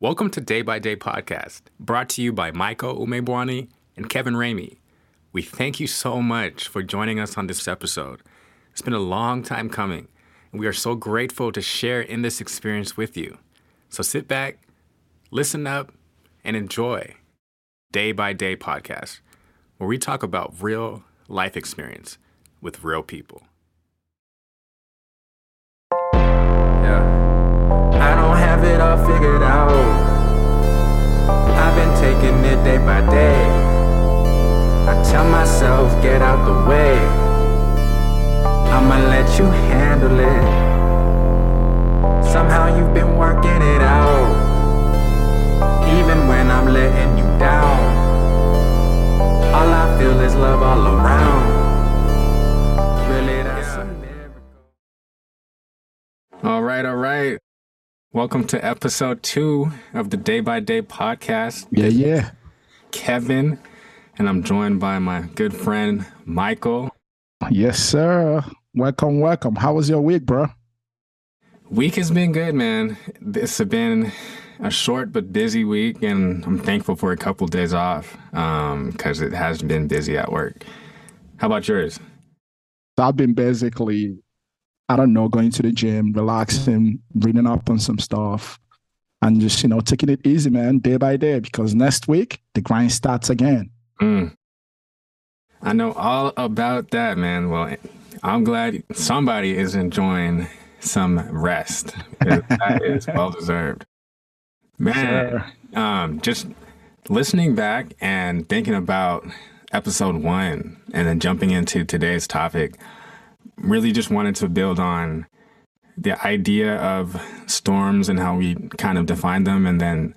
Welcome to Day by Day Podcast, brought to you by Michael Umebwani and Kevin Ramey. We thank you so much for joining us on this episode. It's been a long time coming, and we are so grateful to share in this experience with you. So sit back, listen up, and enjoy Day by Day Podcast, where we talk about real life experience with real people. Figured out. I've been taking it day by day. I tell myself, get out the way. I'ma let you handle it. Somehow you've been working it out. Even when I'm letting you down. All I feel is love all around. All right, all right. Welcome to episode two of the Day by Day podcast. Yeah, yeah. Kevin, and I'm joined by my good friend Michael. Yes, sir. Welcome, welcome. How was your week, bro? Week has been good, man. This has been a short but busy week, and I'm thankful for a couple days off um, because it has been busy at work. How about yours? I've been basically, I don't know, going to the gym, relaxing, reading up on some stuff, and just, you know, taking it easy, man, day by day, because next week the grind starts again. Mm. I know all about that, man. Well, I'm glad somebody is enjoying some rest. That is well deserved. Man, um, just listening back and thinking about episode one and then jumping into today's topic, really just wanted to build on the idea of storms and how we kind of define them and then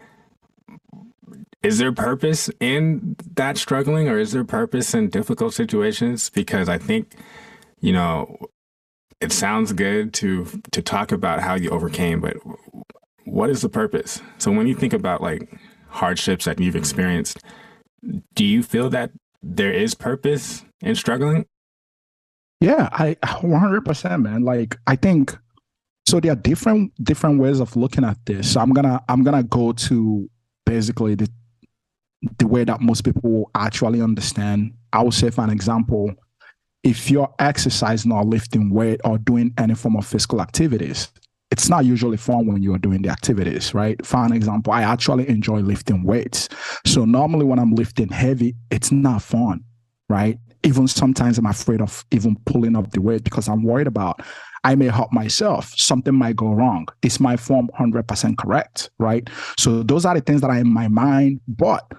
is there purpose in that struggling or is there purpose in difficult situations? Because i think you know it sounds good to to talk about how you overcame but what is the purpose? So when you think about like hardships that you've experienced do you feel that there is purpose in struggling Yeah, I 100%, man. Like, I think so. There are different different ways of looking at this. So I'm gonna I'm gonna go to basically the the way that most people actually understand. I would say, for an example, if you're exercising or lifting weight or doing any form of physical activities, it's not usually fun when you're doing the activities, right? For an example, I actually enjoy lifting weights. So normally when I'm lifting heavy, it's not fun, right? Even sometimes I'm afraid of even pulling up the weight because I'm worried about I may hurt myself. Something might go wrong. Is my form 100% correct, right? So those are the things that are in my mind, but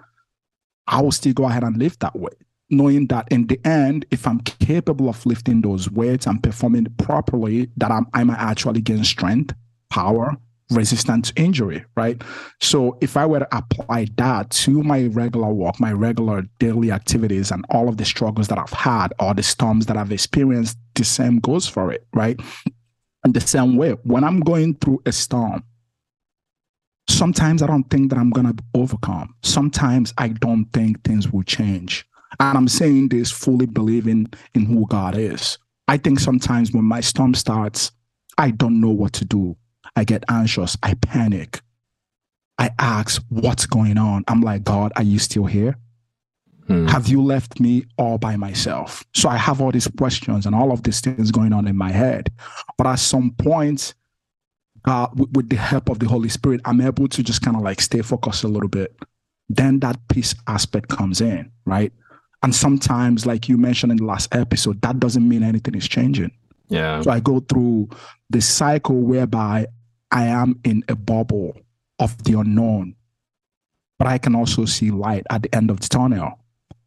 I will still go ahead and lift that weight, knowing that in the end, if I'm capable of lifting those weights and performing properly, that I'm, I might actually gain strength, power, resistance to injury, right? So if I were to apply that to my regular work, my regular daily activities, and all of the struggles that I've had or the storms that I've experienced, the same goes for it, right? And the same way, when I'm going through a storm, sometimes I don't think that I'm going to overcome. Sometimes I don't think things will change. And I'm saying this fully believing in who God is. I think sometimes when my storm starts, I don't know what to do. I get anxious. I panic. I ask, what's going on? I'm like, God, are you still here? Hmm. Have you left me all by myself? So I have all these questions and all of these things going on in my head. But at some point, uh, with, with the help of the Holy Spirit, I'm able to just kind of like stay focused a little bit. Then that peace aspect comes in, right? And sometimes, like you mentioned in the last episode, that doesn't mean anything is changing. yeah So I go through the cycle whereby I am in a bubble of the unknown, but I can also see light at the end of the tunnel.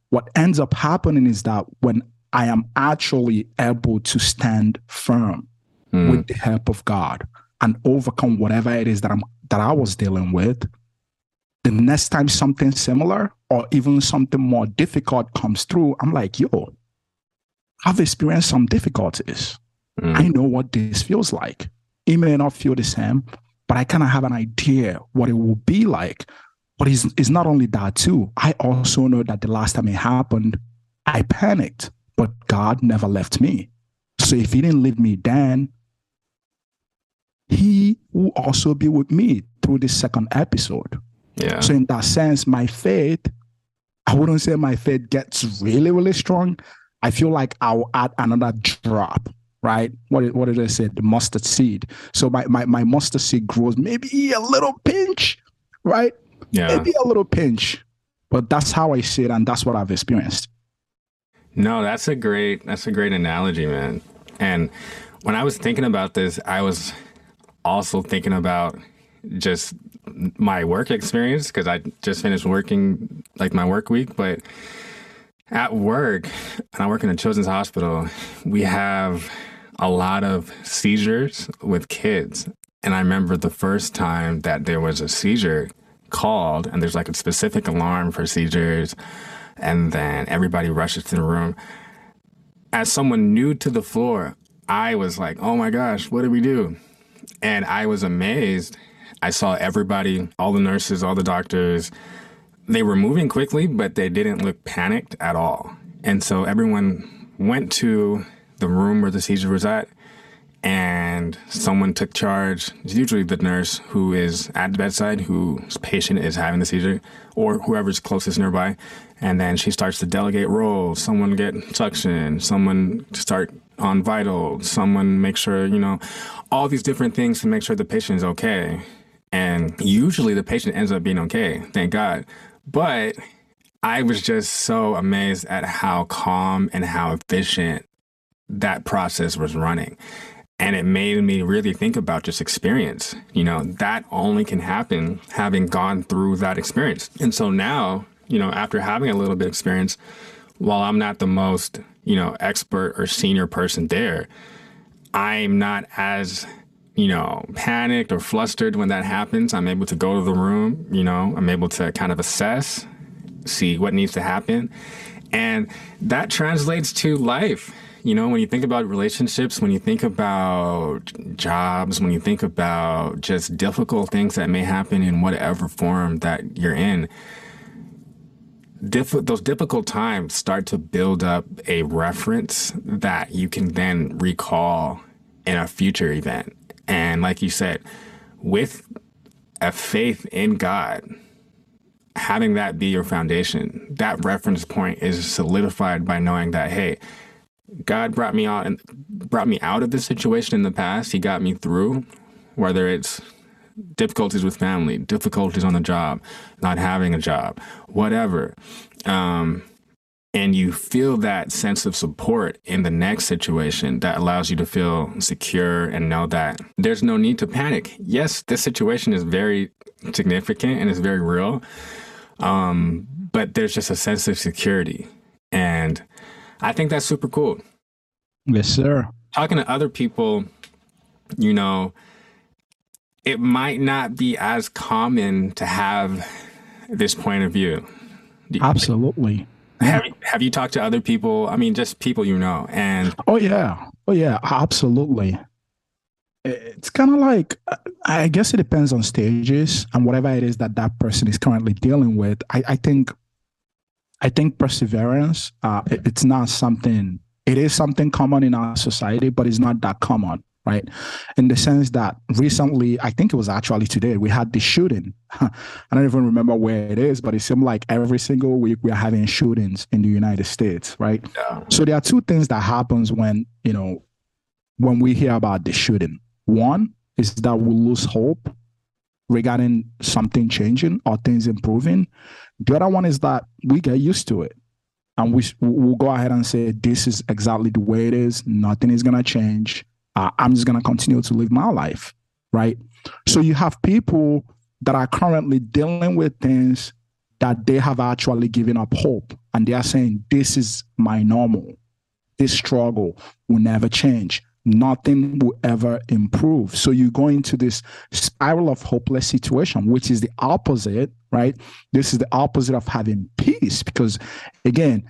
What ends up happening is that when I am actually able to stand firm Hmm. with the help of God and overcome whatever it is that I'm that I was dealing with, the next time something similar or even something more difficult comes through, I'm like, yo, I've experienced some difficulties. Hmm. I know what this feels like. It may not feel the same, but I kind of have an idea what it will be like. But it's, it's not only that, too. I also know that the last time it happened, I panicked, but God never left me. So if He didn't leave me then, He will also be with me through this second episode. Yeah. So in that sense, my faith, I wouldn't say my faith gets really, really strong. I feel like I'll add another drop, right? What, what did I say? The mustard seed. So my, my, my mustard seed grows maybe a little pinch, right? Yeah. Maybe a little pinch. But that's how I see it, and that's what I've experienced. No, that's a great that's a great analogy, man. And when I was thinking about this, I was also thinking about just my work experience because I just finished working like my work week, but at work, and I work in a children's hospital, we have a lot of seizures with kids. And I remember the first time that there was a seizure called, and there's like a specific alarm for seizures, and then everybody rushes to the room. As someone new to the floor, I was like, oh my gosh, what do we do? And I was amazed. I saw everybody, all the nurses, all the doctors, they were moving quickly, but they didn't look panicked at all. And so everyone went to the room where the seizure was at, and someone took charge. It's usually the nurse who is at the bedside, whose patient is having the seizure, or whoever's closest nearby. And then she starts to delegate roles. Someone get suction, someone start on vital, someone make sure, you know, all these different things to make sure the patient is okay. And usually the patient ends up being okay, thank God. But I was just so amazed at how calm and how efficient that process was running. And it made me really think about just experience. You know, that only can happen having gone through that experience. And so now, you know, after having a little bit of experience, while I'm not the most, you know, expert or senior person there, I'm not as, you know, panicked or flustered when that happens. I'm able to go to the room, you know, I'm able to kind of assess, see what needs to happen. And that translates to life you know, when you think about relationships, when you think about jobs, when you think about just difficult things that may happen in whatever form that you're in, diff- those difficult times start to build up a reference that you can then recall in a future event. And like you said, with a faith in God, having that be your foundation, that reference point is solidified by knowing that, hey, God brought me out and brought me out of this situation in the past. He got me through, whether it's difficulties with family, difficulties on the job, not having a job, whatever. Um, and you feel that sense of support in the next situation that allows you to feel secure and know that there's no need to panic. Yes, this situation is very significant and is very real, um, but there's just a sense of security. I think that's super cool. Yes, sir. Talking to other people, you know, it might not be as common to have this point of view. Absolutely. Have, have you talked to other people? I mean, just people you know. And oh yeah, oh yeah, absolutely. It's kind of like I guess it depends on stages and whatever it is that that person is currently dealing with. I, I think I think perseverance, uh, it, it's not something, it is something common in our society, but it's not that common, right? In the sense that recently, I think it was actually today, we had the shooting. I don't even remember where it is, but it seemed like every single week we are having shootings in the United States, right? Yeah. So there are two things that happens when, you know, when we hear about the shooting. One is that we lose hope regarding something changing or things improving. The other one is that we get used to it and we we'll go ahead and say, this is exactly the way it is. Nothing is going to change. Uh, I'm just going to continue to live my life. Right. So you have people that are currently dealing with things that they have actually given up hope and they are saying, this is my normal. This struggle will never change nothing will ever improve. So you go into this spiral of hopeless situation, which is the opposite, right? This is the opposite of having peace because, again,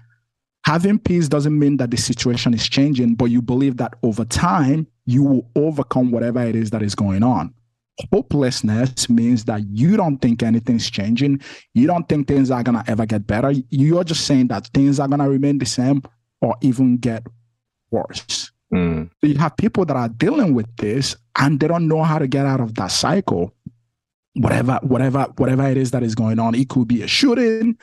having peace doesn't mean that the situation is changing, but you believe that over time you will overcome whatever it is that is going on. Hopelessness means that you don't think anything's changing. You don't think things are going to ever get better. You're just saying that things are going to remain the same or even get worse. Mm. So you have people that are dealing with this and they don't know how to get out of that cycle. Whatever, whatever, whatever it is that is going on. It could be a shooting,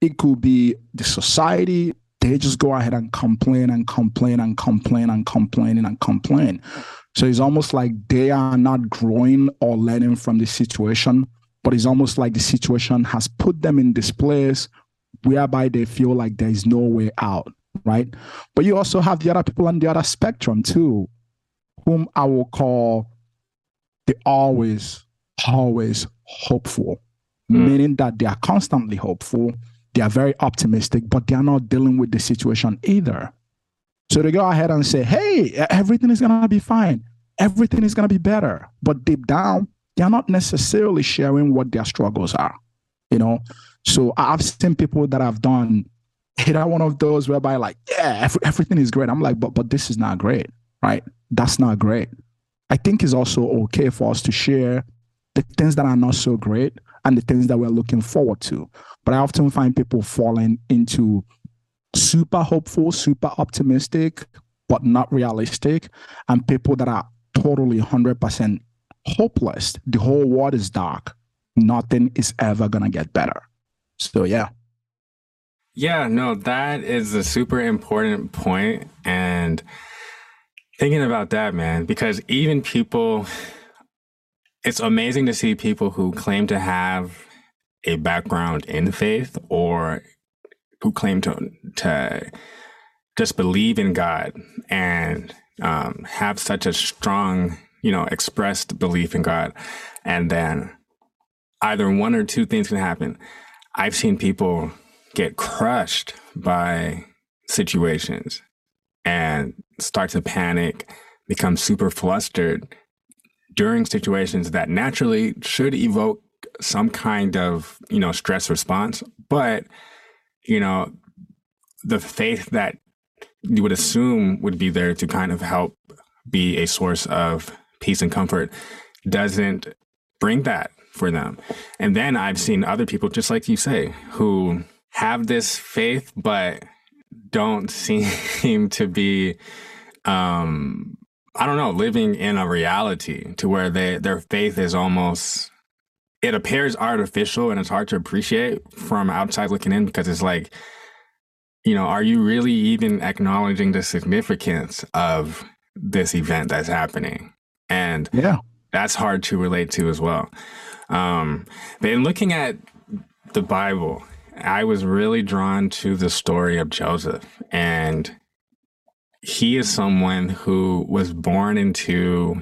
it could be the society. They just go ahead and complain and complain and complain and complain and complain. So it's almost like they are not growing or learning from the situation, but it's almost like the situation has put them in this place whereby they feel like there is no way out, right? But you also have the other people on the other spectrum too, whom I will call the always, always hopeful, mm. meaning that they are constantly hopeful, they are very optimistic, but they are not dealing with the situation either. So they go ahead and say, hey, everything is going to be fine. Everything is going to be better. But deep down, they're not necessarily sharing what their struggles are, you know? So I've seen people that have done either one of those whereby like, yeah, everything is great. I'm like, but but this is not great, right? That's not great. I think it's also okay for us to share the things that are not so great and the things that we're looking forward to. But I often find people falling into super hopeful, super optimistic, but not realistic, and people that are totally 100% hopeless. The whole world is dark. Nothing is ever going to get better. So, yeah. Yeah, no, that is a super important point. And thinking about that, man, because even people, it's amazing to see people who claim to have a background in faith or who claim to, to just believe in God and um, have such a strong, you know, expressed belief in God. And then either one or two things can happen. I've seen people get crushed by situations and start to panic, become super flustered during situations that naturally should evoke some kind of, you know, stress response. But, you know, the faith that you would assume would be there to kind of help be a source of peace and comfort doesn't bring that for them. And then I've seen other people, just like you say, who have this faith, but don't seem to be, um, I don't know, living in a reality to where they, their faith is almost, it appears artificial and it's hard to appreciate from outside looking in because it's like, you know, are you really even acknowledging the significance of this event that's happening? And yeah, that's hard to relate to as well. Um, but in looking at the Bible, I was really drawn to the story of Joseph. And he is someone who was born into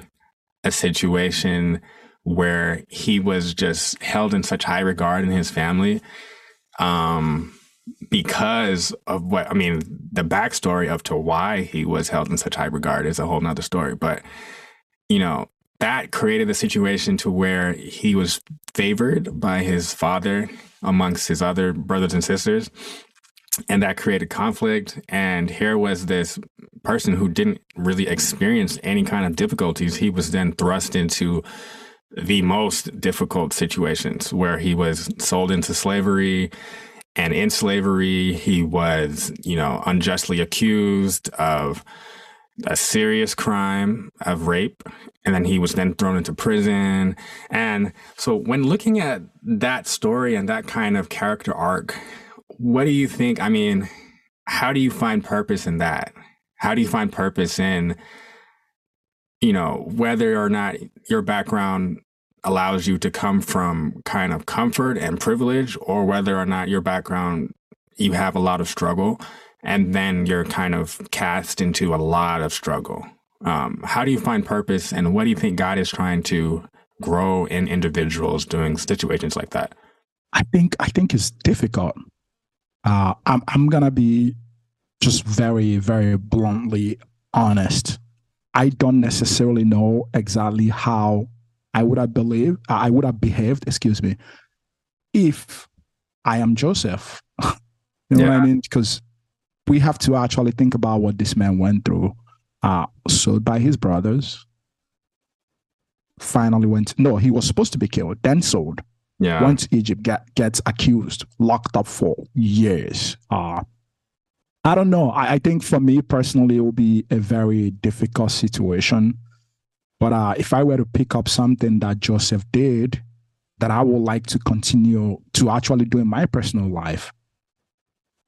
a situation where he was just held in such high regard in his family um, because of what I mean, the backstory of to why he was held in such high regard is a whole nother story. But you know, that created a situation to where he was favored by his father amongst his other brothers and sisters and that created conflict. And here was this person who didn't really experience any kind of difficulties. He was then thrust into the most difficult situations where he was sold into slavery. And in slavery he was you know unjustly accused of a serious crime of rape. And then he was then thrown into prison. And so when looking at that story and that kind of character arc what do you think i mean how do you find purpose in that how do you find purpose in you know whether or not your background allows you to come from kind of comfort and privilege or whether or not your background you have a lot of struggle and then you're kind of cast into a lot of struggle. Um, how do you find purpose, and what do you think God is trying to grow in individuals doing situations like that? I think I think it's difficult. Uh, I'm I'm gonna be just very very bluntly honest. I don't necessarily know exactly how I would have believed I would have behaved. Excuse me, if I am Joseph. you know yeah. what I mean? Because we have to actually think about what this man went through. Uh, sold by his brothers. Finally went. No, he was supposed to be killed. Then sold. Yeah. To Egypt. Get, gets accused. Locked up for years. Uh, I don't know. I, I think for me personally, it will be a very difficult situation. But uh, if I were to pick up something that Joseph did that I would like to continue to actually do in my personal life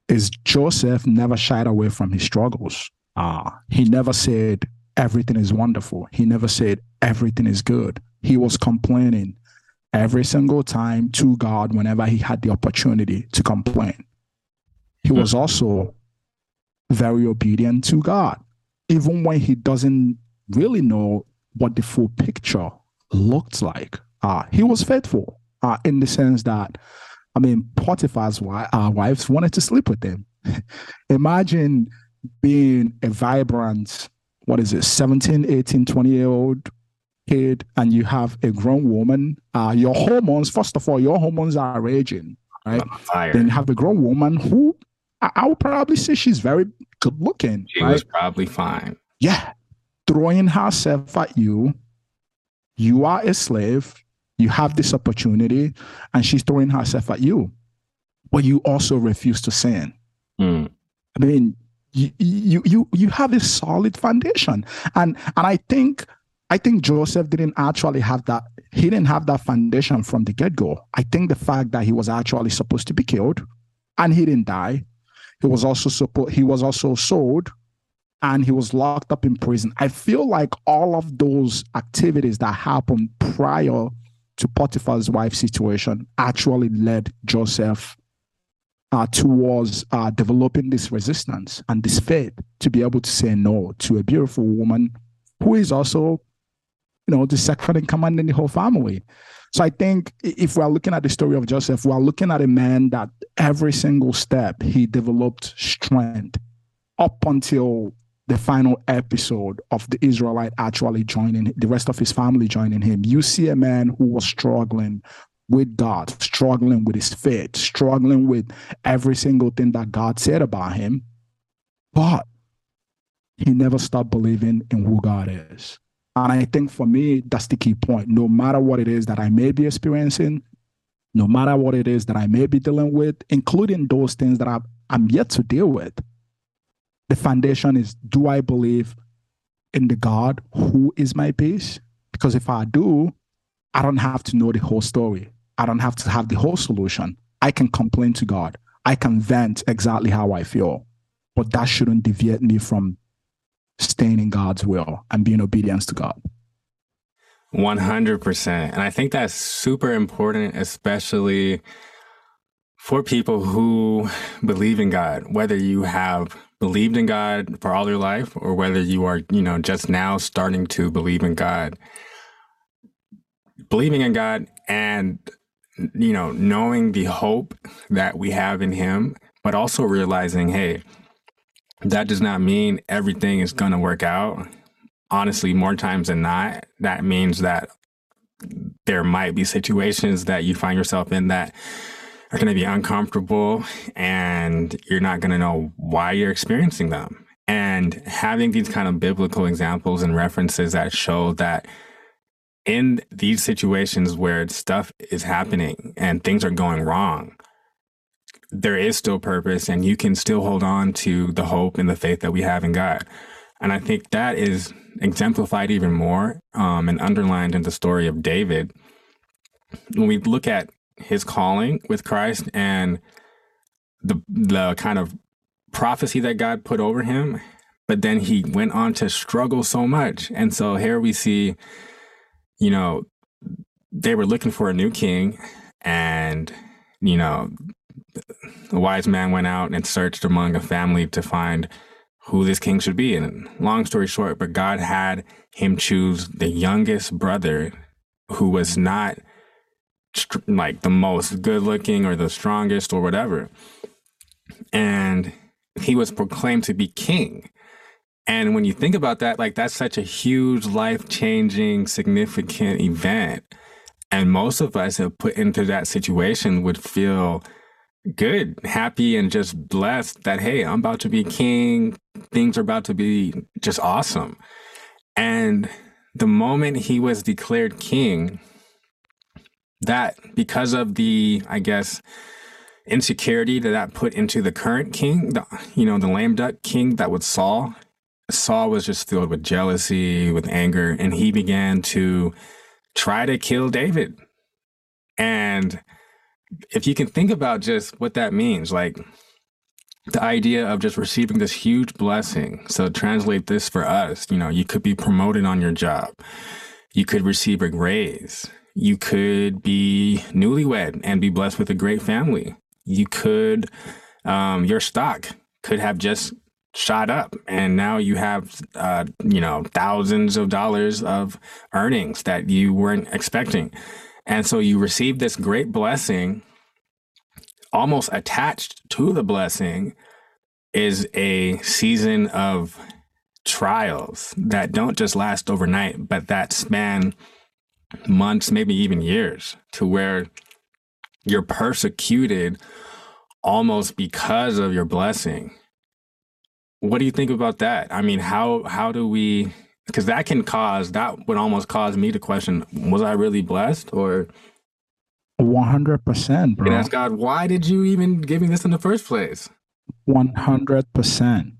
is Joseph never shied away from his struggles. Uh, he never said everything is wonderful. He never said everything is good. He was complaining every single time to God whenever he had the opportunity to complain. He was also very obedient to God, even when he doesn't really know what the full picture looked like. Uh, he was faithful uh, in the sense that, I mean, Potiphar's wife, uh, wives wanted to sleep with him. Imagine being a vibrant, what is it, 17, 18, 20 year old kid, and you have a grown woman. Uh, your hormones, first of all, your hormones are raging, right? Then you have a grown woman who I, I would probably say she's very good looking. She right? was probably fine. yeah, throwing herself at you. You are a slave. You have this opportunity, and she's throwing herself at you. But you also refuse to sin. Mm. I mean, you you you you have a solid foundation, and and I think I think Joseph didn't actually have that. He didn't have that foundation from the get go. I think the fact that he was actually supposed to be killed, and he didn't die. He was also supposed. He was also sold, and he was locked up in prison. I feel like all of those activities that happened prior to Potiphar's wife situation actually led Joseph uh, towards uh, developing this resistance and this faith to be able to say no to a beautiful woman who is also, you know, the second in command in the whole family. So I think if we're looking at the story of Joseph, we're looking at a man that every single step he developed strength up until the final episode of the Israelite actually joining the rest of his family joining him. You see a man who was struggling with God, struggling with his faith, struggling with every single thing that God said about him, but he never stopped believing in who God is. And I think for me, that's the key point. No matter what it is that I may be experiencing, no matter what it is that I may be dealing with, including those things that I'm, I'm yet to deal with, the foundation is do I believe in the God who is my peace? Because if I do, I don't have to know the whole story. I don't have to have the whole solution. I can complain to God. I can vent exactly how I feel. But that shouldn't deviate me from staying in God's will and being obedient to God. 100%. And I think that's super important, especially for people who believe in God, whether you have believed in God for all your life or whether you are, you know, just now starting to believe in God. Believing in God and, you know, knowing the hope that we have in Him, but also realizing, hey, that does not mean everything is going to work out honestly, more times than not, that means that there might be situations that you find yourself in that are going to be uncomfortable and you're not going to know why you're experiencing them. And having these kind of biblical examples and references that show that in these situations where stuff is happening and things are going wrong, there is still purpose and you can still hold on to the hope and the faith that we have in God. And I think that is exemplified even more um, and underlined in the story of David. When we look at his calling with Christ and the the kind of prophecy that God put over him, but then he went on to struggle so much. And so here we see, you know, they were looking for a new king, and you know, a wise man went out and searched among a family to find who this king should be. And long story short, but God had him choose the youngest brother who was not like the most good looking or the strongest or whatever. And he was proclaimed to be king. And when you think about that, like that's such a huge life changing, significant event. And most of us have put into that situation would feel good, happy, and just blessed that, hey, I'm about to be king. Things are about to be just awesome. And the moment he was declared king, that because of the, I guess, insecurity that that put into the current king, the, you know, the lame duck king that was Saul, Saul was just filled with jealousy, with anger, and he began to try to kill David. And if you can think about just what that means, like the idea of just receiving this huge blessing. So translate this for us, you know, you could be promoted on your job. You could receive a raise. You could be newlywed and be blessed with a great family. You could, um, your stock could have just shot up and now you have uh, you know thousands of dollars of earnings that you weren't expecting and so you receive this great blessing almost attached to the blessing is a season of trials that don't just last overnight but that span months maybe even years to where you're persecuted almost because of your blessing what do you think about that? I mean, how how do we because that can cause that would almost cause me to question was I really blessed or 100% bro. And ask God, why did you even give me this in the first place? 100%.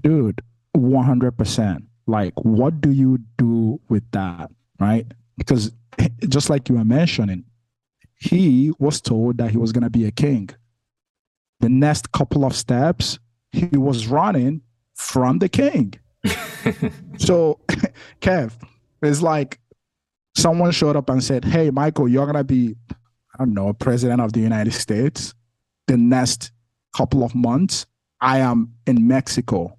Dude, 100%. Like what do you do with that, right? Because eh, just like you were mentioning, he was told that he was going to be a king. The next couple of steps, he was running from the king. So, Kev, it's like someone showed up and said, Hey, Michael, you're going to be, I don't know, president of the United States the next couple of months. I am in Mexico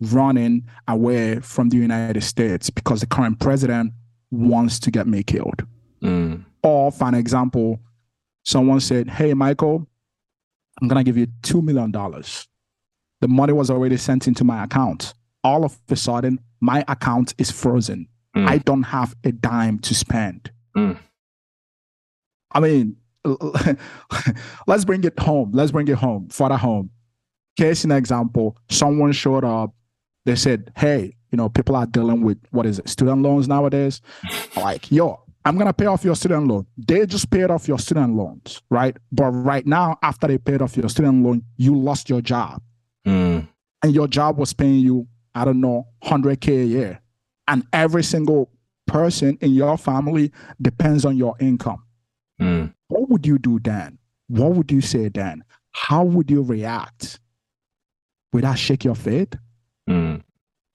running away from the United States because the current president wants to get me killed. Mm. Or, for an example, someone said, Hey, Michael, I'm going to give you $2 million the money was already sent into my account. All of a sudden, my account is frozen. Mm. I don't have a dime to spend. Mm. I mean, let's bring it home. Let's bring it home, further home. Case in example, someone showed up. They said, "Hey, you know, people are dealing with what is it, student loans nowadays. like, yo, I'm gonna pay off your student loan. They just paid off your student loans, right? But right now, after they paid off your student loan, you lost your job. Mm. And your job was paying you, I don't know, 100K a year. And every single person in your family depends on your income. Mm. What would you do then? What would you say then? How would you react? Would that shake your faith? Mm.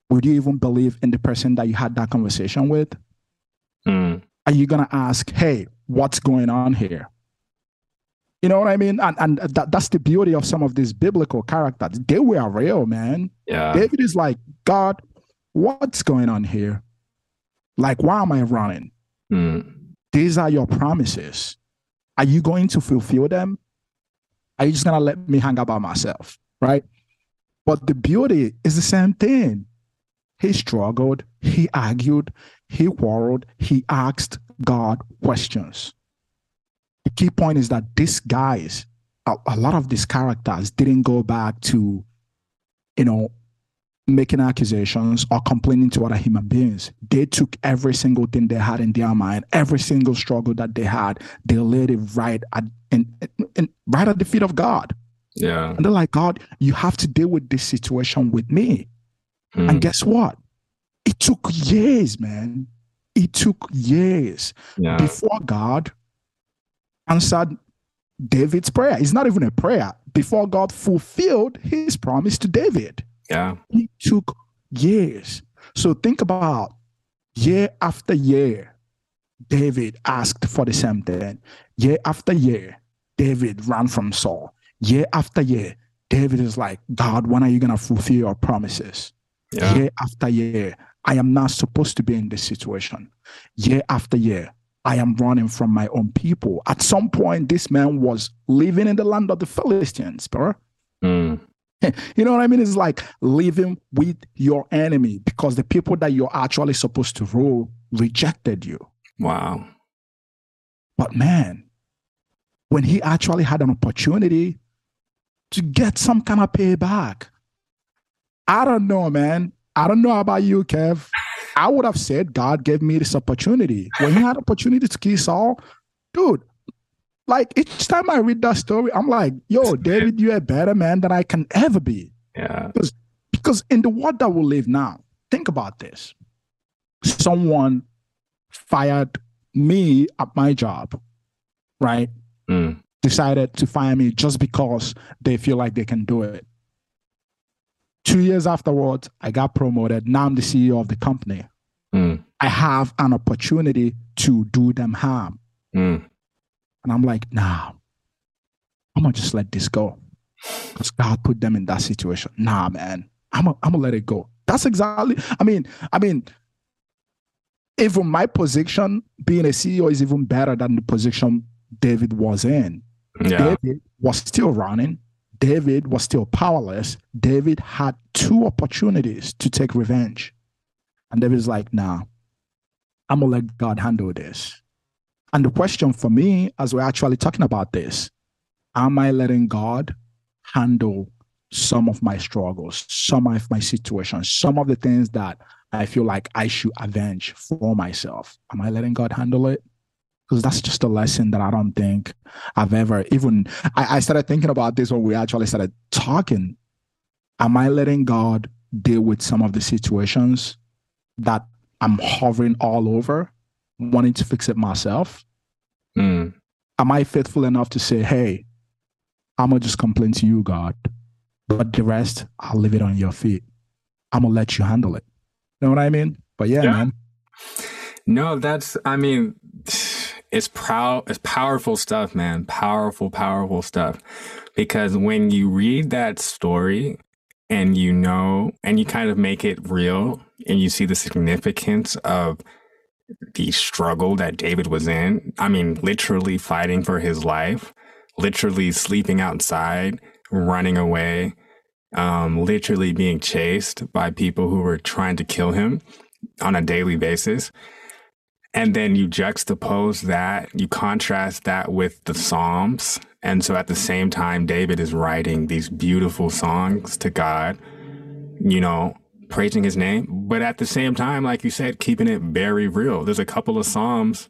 Would you even believe in the person that you had that conversation with? Mm. Are you going to ask, hey, what's going on here? You know what I mean? And and that, that's the beauty of some of these biblical characters. They were real, man. Yeah. David is like, God, what's going on here? Like, why am I running? Mm. These are your promises. Are you going to fulfill them? Are you just gonna let me hang out by myself? Right? But the beauty is the same thing. He struggled, he argued, he quarreled, he asked God questions the key point is that these guys, a, a lot of these characters didn't go back to, you know, making accusations or complaining to other human beings. They took every single thing they had in their mind, every single struggle that they had, they laid it right at in, in, right at the feet of God. Yeah. And they're like, God, you have to deal with this situation with me. Mm. And guess what? It took years, man. It took years yeah. before God answered David's prayer. It's not even a prayer. Before God fulfilled his promise to David. Yeah. It took years. So think about year after year, David asked for the same thing. Year after year, David ran from Saul. Year after year, David is like, God, when are you going to fulfill your promises? Yeah. Year after year, I am not supposed to be in this situation. Year after year, I am running from my own people. At some point, this man was living in the land of the Philistines, bro. Mm. You know what I mean? It's like living with your enemy because the people that you're actually supposed to rule rejected you. Wow. But man, when he actually had an opportunity to get some kind of payback, I don't know, man. I don't know about you, Kev. I would have said God gave me this opportunity. When he had opportunity to kill Saul, dude, like each time I read that story, I'm like, yo, David, you're a better man than I can ever be. Yeah. Because, because in the world that we live now, think about this. Someone fired me at my job. right? Mm. Decided to fire me just because they feel like they can do it. Two years afterwards, I got promoted. Now I'm the CEO of the company. Mm. I have an opportunity to do them harm. Mm. And I'm like, nah, I'm gonna just let this go. Because God put them in that situation. Nah, man. I'm gonna I'm gonna let it go. That's exactly, I mean, I mean, even my position being a CEO is even better than the position David was in. Yeah. David was still running. David was still powerless. David had two opportunities to take revenge. And David's like, nah, I'm gonna let God handle this. And the question for me, as we're actually talking about this, am I letting God handle some of my struggles, some of my situations, some of the things that I feel like I should avenge for myself? Am I letting God handle it? Because that's just a lesson that I don't think I've ever even. I, I started thinking about this when we actually started talking. Am I letting God deal with some of the situations that I'm hovering all over, wanting to fix it myself? Mm. Am I faithful enough to say, hey, I'm going to just complain to you, God, but the rest, I'll leave it on your feet. I'm going to let you handle it. You know what I mean? But yeah, Yeah. man. No, that's I mean it's proud it's powerful stuff, man. Powerful, powerful stuff. Because when you read that story and you know and you kind of make it real and you see the significance of the struggle that David was in. I mean, literally fighting for his life, literally sleeping outside, running away, um, literally being chased by people who were trying to kill him on a daily basis. And then you juxtapose that, you contrast that with the Psalms. And so at the same time, David is writing these beautiful songs to God, you know, praising his name. But at the same time, like you said, keeping it very real. There's a couple of Psalms,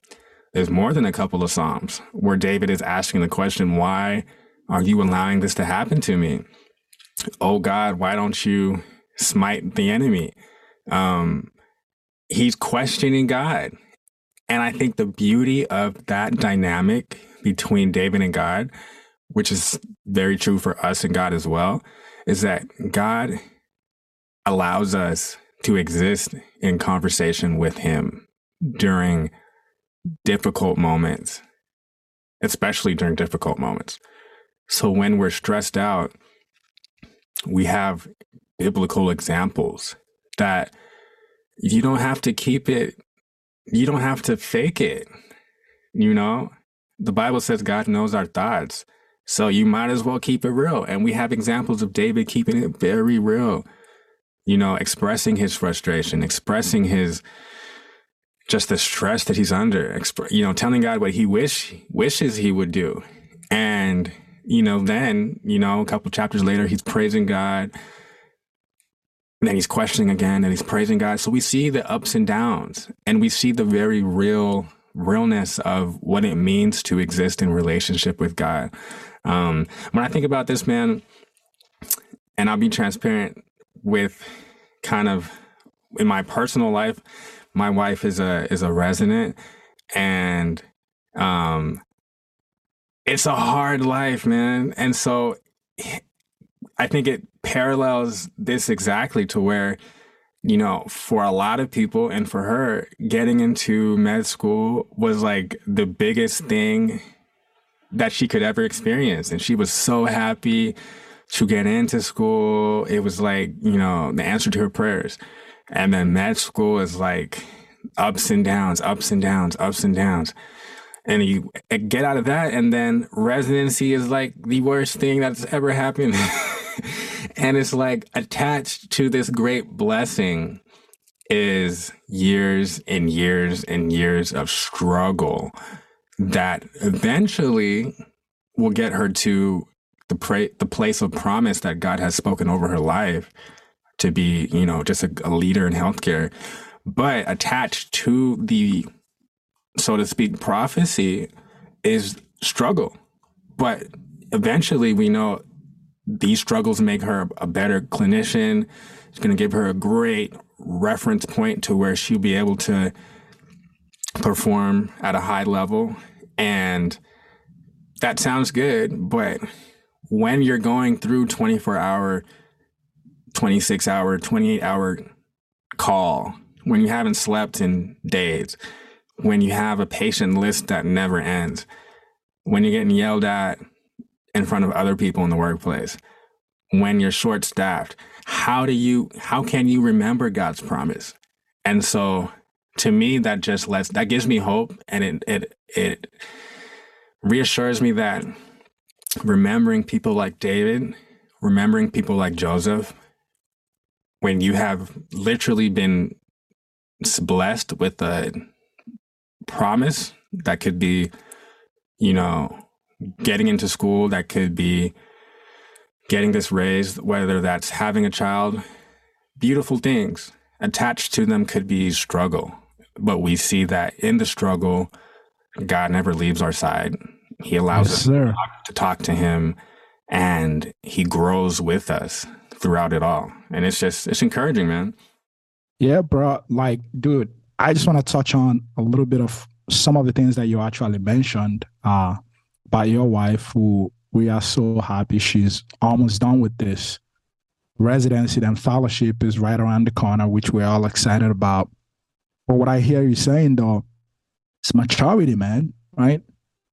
there's more than a couple of Psalms where David is asking the question, why are you allowing this to happen to me? Oh God, why don't you smite the enemy? Um, he's questioning God. And I think the beauty of that dynamic between David and God, which is very true for us and God as well, is that God allows us to exist in conversation with Him during difficult moments, especially during difficult moments. So when we're stressed out, we have biblical examples that you don't have to keep it you don't have to fake it. You know, the Bible says God knows our thoughts. So you might as well keep it real. And we have examples of David keeping it very real, you know, expressing his frustration, expressing his just the stress that he's under, exp- you know, telling God what he wish wishes he would do. And, you know, then, you know, a couple chapters later, he's praising God. And then he's questioning again and he's praising God. So we see the ups and downs and we see the very real realness of what it means to exist in relationship with God. Um, when I think about this, man, and I'll be transparent with kind of in my personal life, my wife is a is a resident and um it's a hard life, man. And so I think it parallels this exactly to where, you know, for a lot of people and for her, getting into med school was like the biggest thing that she could ever experience. And she was so happy to get into school. It was like, you know, the answer to her prayers. And then med school is like ups and downs, ups and downs, ups and downs and you get out of that and then residency is like the worst thing that's ever happened and it's like attached to this great blessing is years and years and years of struggle that eventually will get her to the pra- the place of promise that God has spoken over her life to be, you know, just a, a leader in healthcare. But attached to the so to speak, prophecy is struggle. But eventually we know these struggles make her a better clinician. It's going to give her a great reference point to where she'll be able to perform at a high level. And that sounds good, but when you're going through 24 hour, 26 hour, 28 hour call, when you haven't slept in days, when you have a patient list that never ends, when you're getting yelled at in front of other people in the workplace, when you're short staffed, how do you how can you remember God's promise? And so to me that just lets that gives me hope and it it it reassures me that remembering people like David, remembering people like Joseph, when you have literally been blessed with a promise that could be, you know, getting into school, that could be getting this raised, whether that's having a child, beautiful things. Attached to them could be struggle. But we see that in the struggle, God never leaves our side. He allows yes, us to talk, to talk to Him and He grows with us throughout it all. And it's just, it's encouraging, man. Yeah, bro. Like, dude, I just want to touch on a little bit of some of the things that you actually mentioned uh, by your wife, who we are so happy she's almost done with this. Residency and fellowship is right around the corner, which we're all excited about. But what I hear you saying, though, it's maturity, man, right?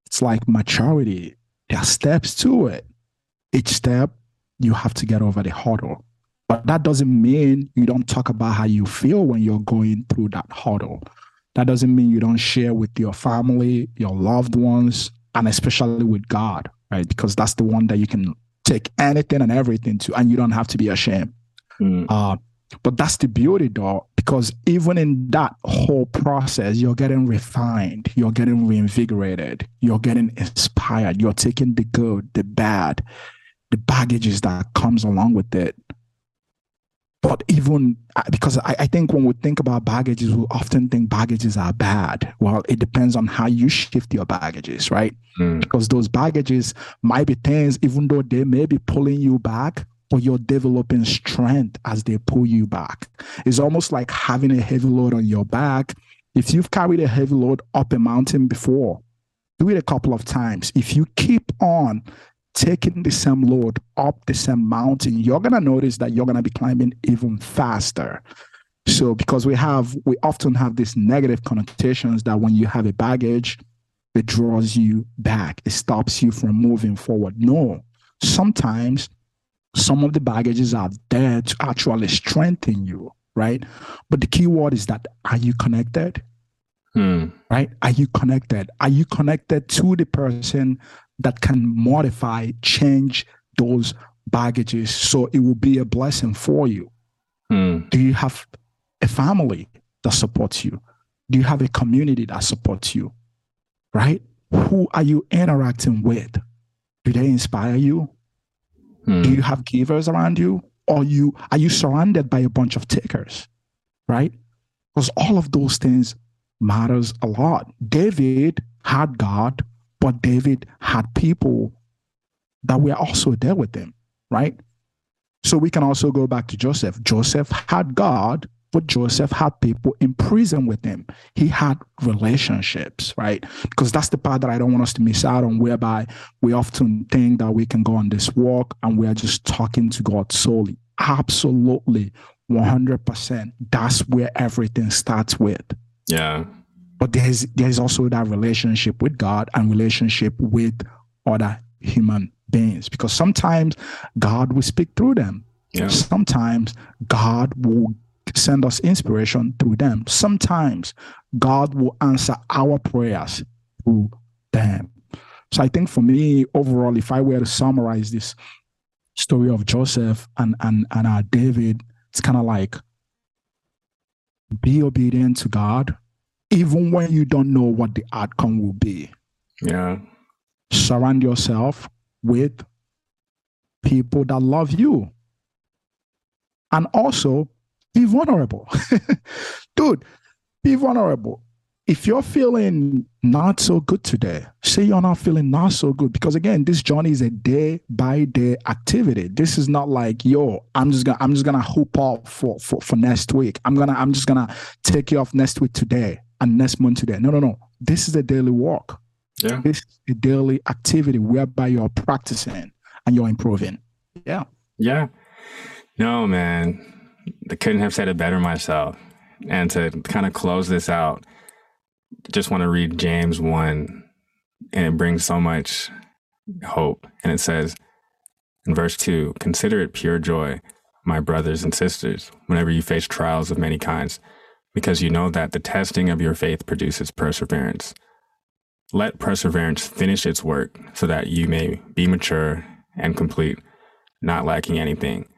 It's like maturity. There are steps to it. Each step, you have to get over the hurdle. But that doesn't mean you don't talk about how you feel when you're going through that hurdle. That doesn't mean you don't share with your family, your loved ones, and especially with God, right? Because that's the one that you can take anything and everything to, and you don't have to be ashamed. Mm. Uh, but that's the beauty, though, because even in that whole process, you're getting refined, you're getting reinvigorated, you're getting inspired, you're taking the good, the bad, the baggages that comes along with it but even uh, because I, I, think when we think about baggages, we often think baggages are bad. Well, it depends on how you shift your baggages, right? Mm. Because those baggages might be things, even though they may be pulling you back, but you're developing strength as they pull you back. It's almost like having a heavy load on your back. If you've carried a heavy load up a mountain before, do it a couple of times. If you keep on taking the same load up the same mountain, you're going to notice that you're going to be climbing even faster. So, because we have, we often have these negative connotations that when you have a baggage, it draws you back, it stops you from moving forward. No, sometimes some of the baggages are there to actually strengthen you, right? But the key word is that are you connected? Hmm. Right? Are you connected? Are you connected to the person that can modify, change those baggages so it will be a blessing for you? Hmm. Do you have a family that supports you? Do you have a community that supports you? Right? Who are you interacting with? Do they inspire you? Hmm. Do you have givers around you? Or you are you surrounded by a bunch of takers? Right? Because all of those things matters a lot. David had God but David had people that were also there with him, right? So we can also go back to Joseph. Joseph had God, but Joseph had people in prison with him. He had relationships, right? Because that's the part that I don't want us to miss out on, whereby we often think that we can go on this walk and we are just talking to God solely. Absolutely, 100%. That's where everything starts with. Yeah but there's there's also that relationship with God and relationship with other human beings because sometimes God will speak through them. Yeah. Sometimes God will send us inspiration through them. Sometimes God will answer our prayers through them. So I think for me, overall, if I were to summarize this story of Joseph and and and uh, David, it's kind of like be obedient to God even when you don't know what the outcome will be. Yeah. Surround yourself with people that love you. And also be vulnerable. Dude, be vulnerable. If you're feeling not so good today, say you're not feeling not so good. Because again, this journey is a day by day activity. This is not like, yo, I'm just gonna I'm just gonna hoop up for, for for next week. I'm gonna I'm just gonna take you off next week today and next month today. No, no, no. This is a daily walk. Yeah. This is a daily activity whereby you're practicing and you're improving. Yeah. Yeah. No, man. I couldn't have said it better myself. And to kind of close this out, just want to read James 1, and it brings so much hope. And it says in verse 2 Consider it pure joy, my brothers and sisters, whenever you face trials of many kinds, because you know that the testing of your faith produces perseverance. Let perseverance finish its work so that you may be mature and complete, not lacking anything.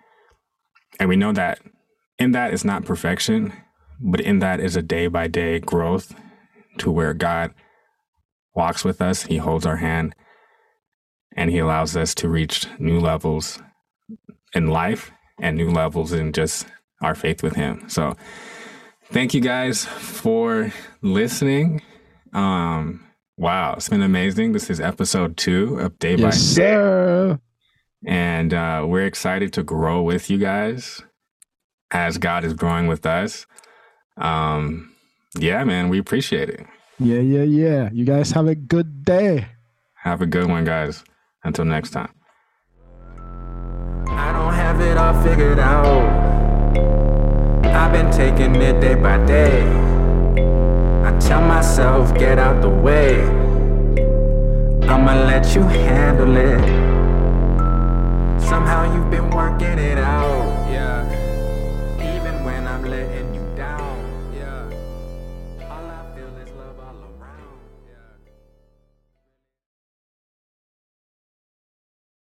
And we know that in that is not perfection, but in that is a day by day growth to where God walks with us, He holds our hand, and He allows us to reach new levels in life and new levels in just our faith with Him. So, thank you guys for listening. Um, wow, it's been amazing. This is episode two of Day yes, by Day. Sir. And uh, we're excited to grow with you guys as God is growing with us. Um, yeah, man, we appreciate it. Yeah, yeah, yeah. You guys have a good day. Have a good one, guys. Until next time. I don't have it all figured out. I've been taking it day by day. I tell myself, get out the way. I'ma let you handle it. Somehow you've been working it out, yeah.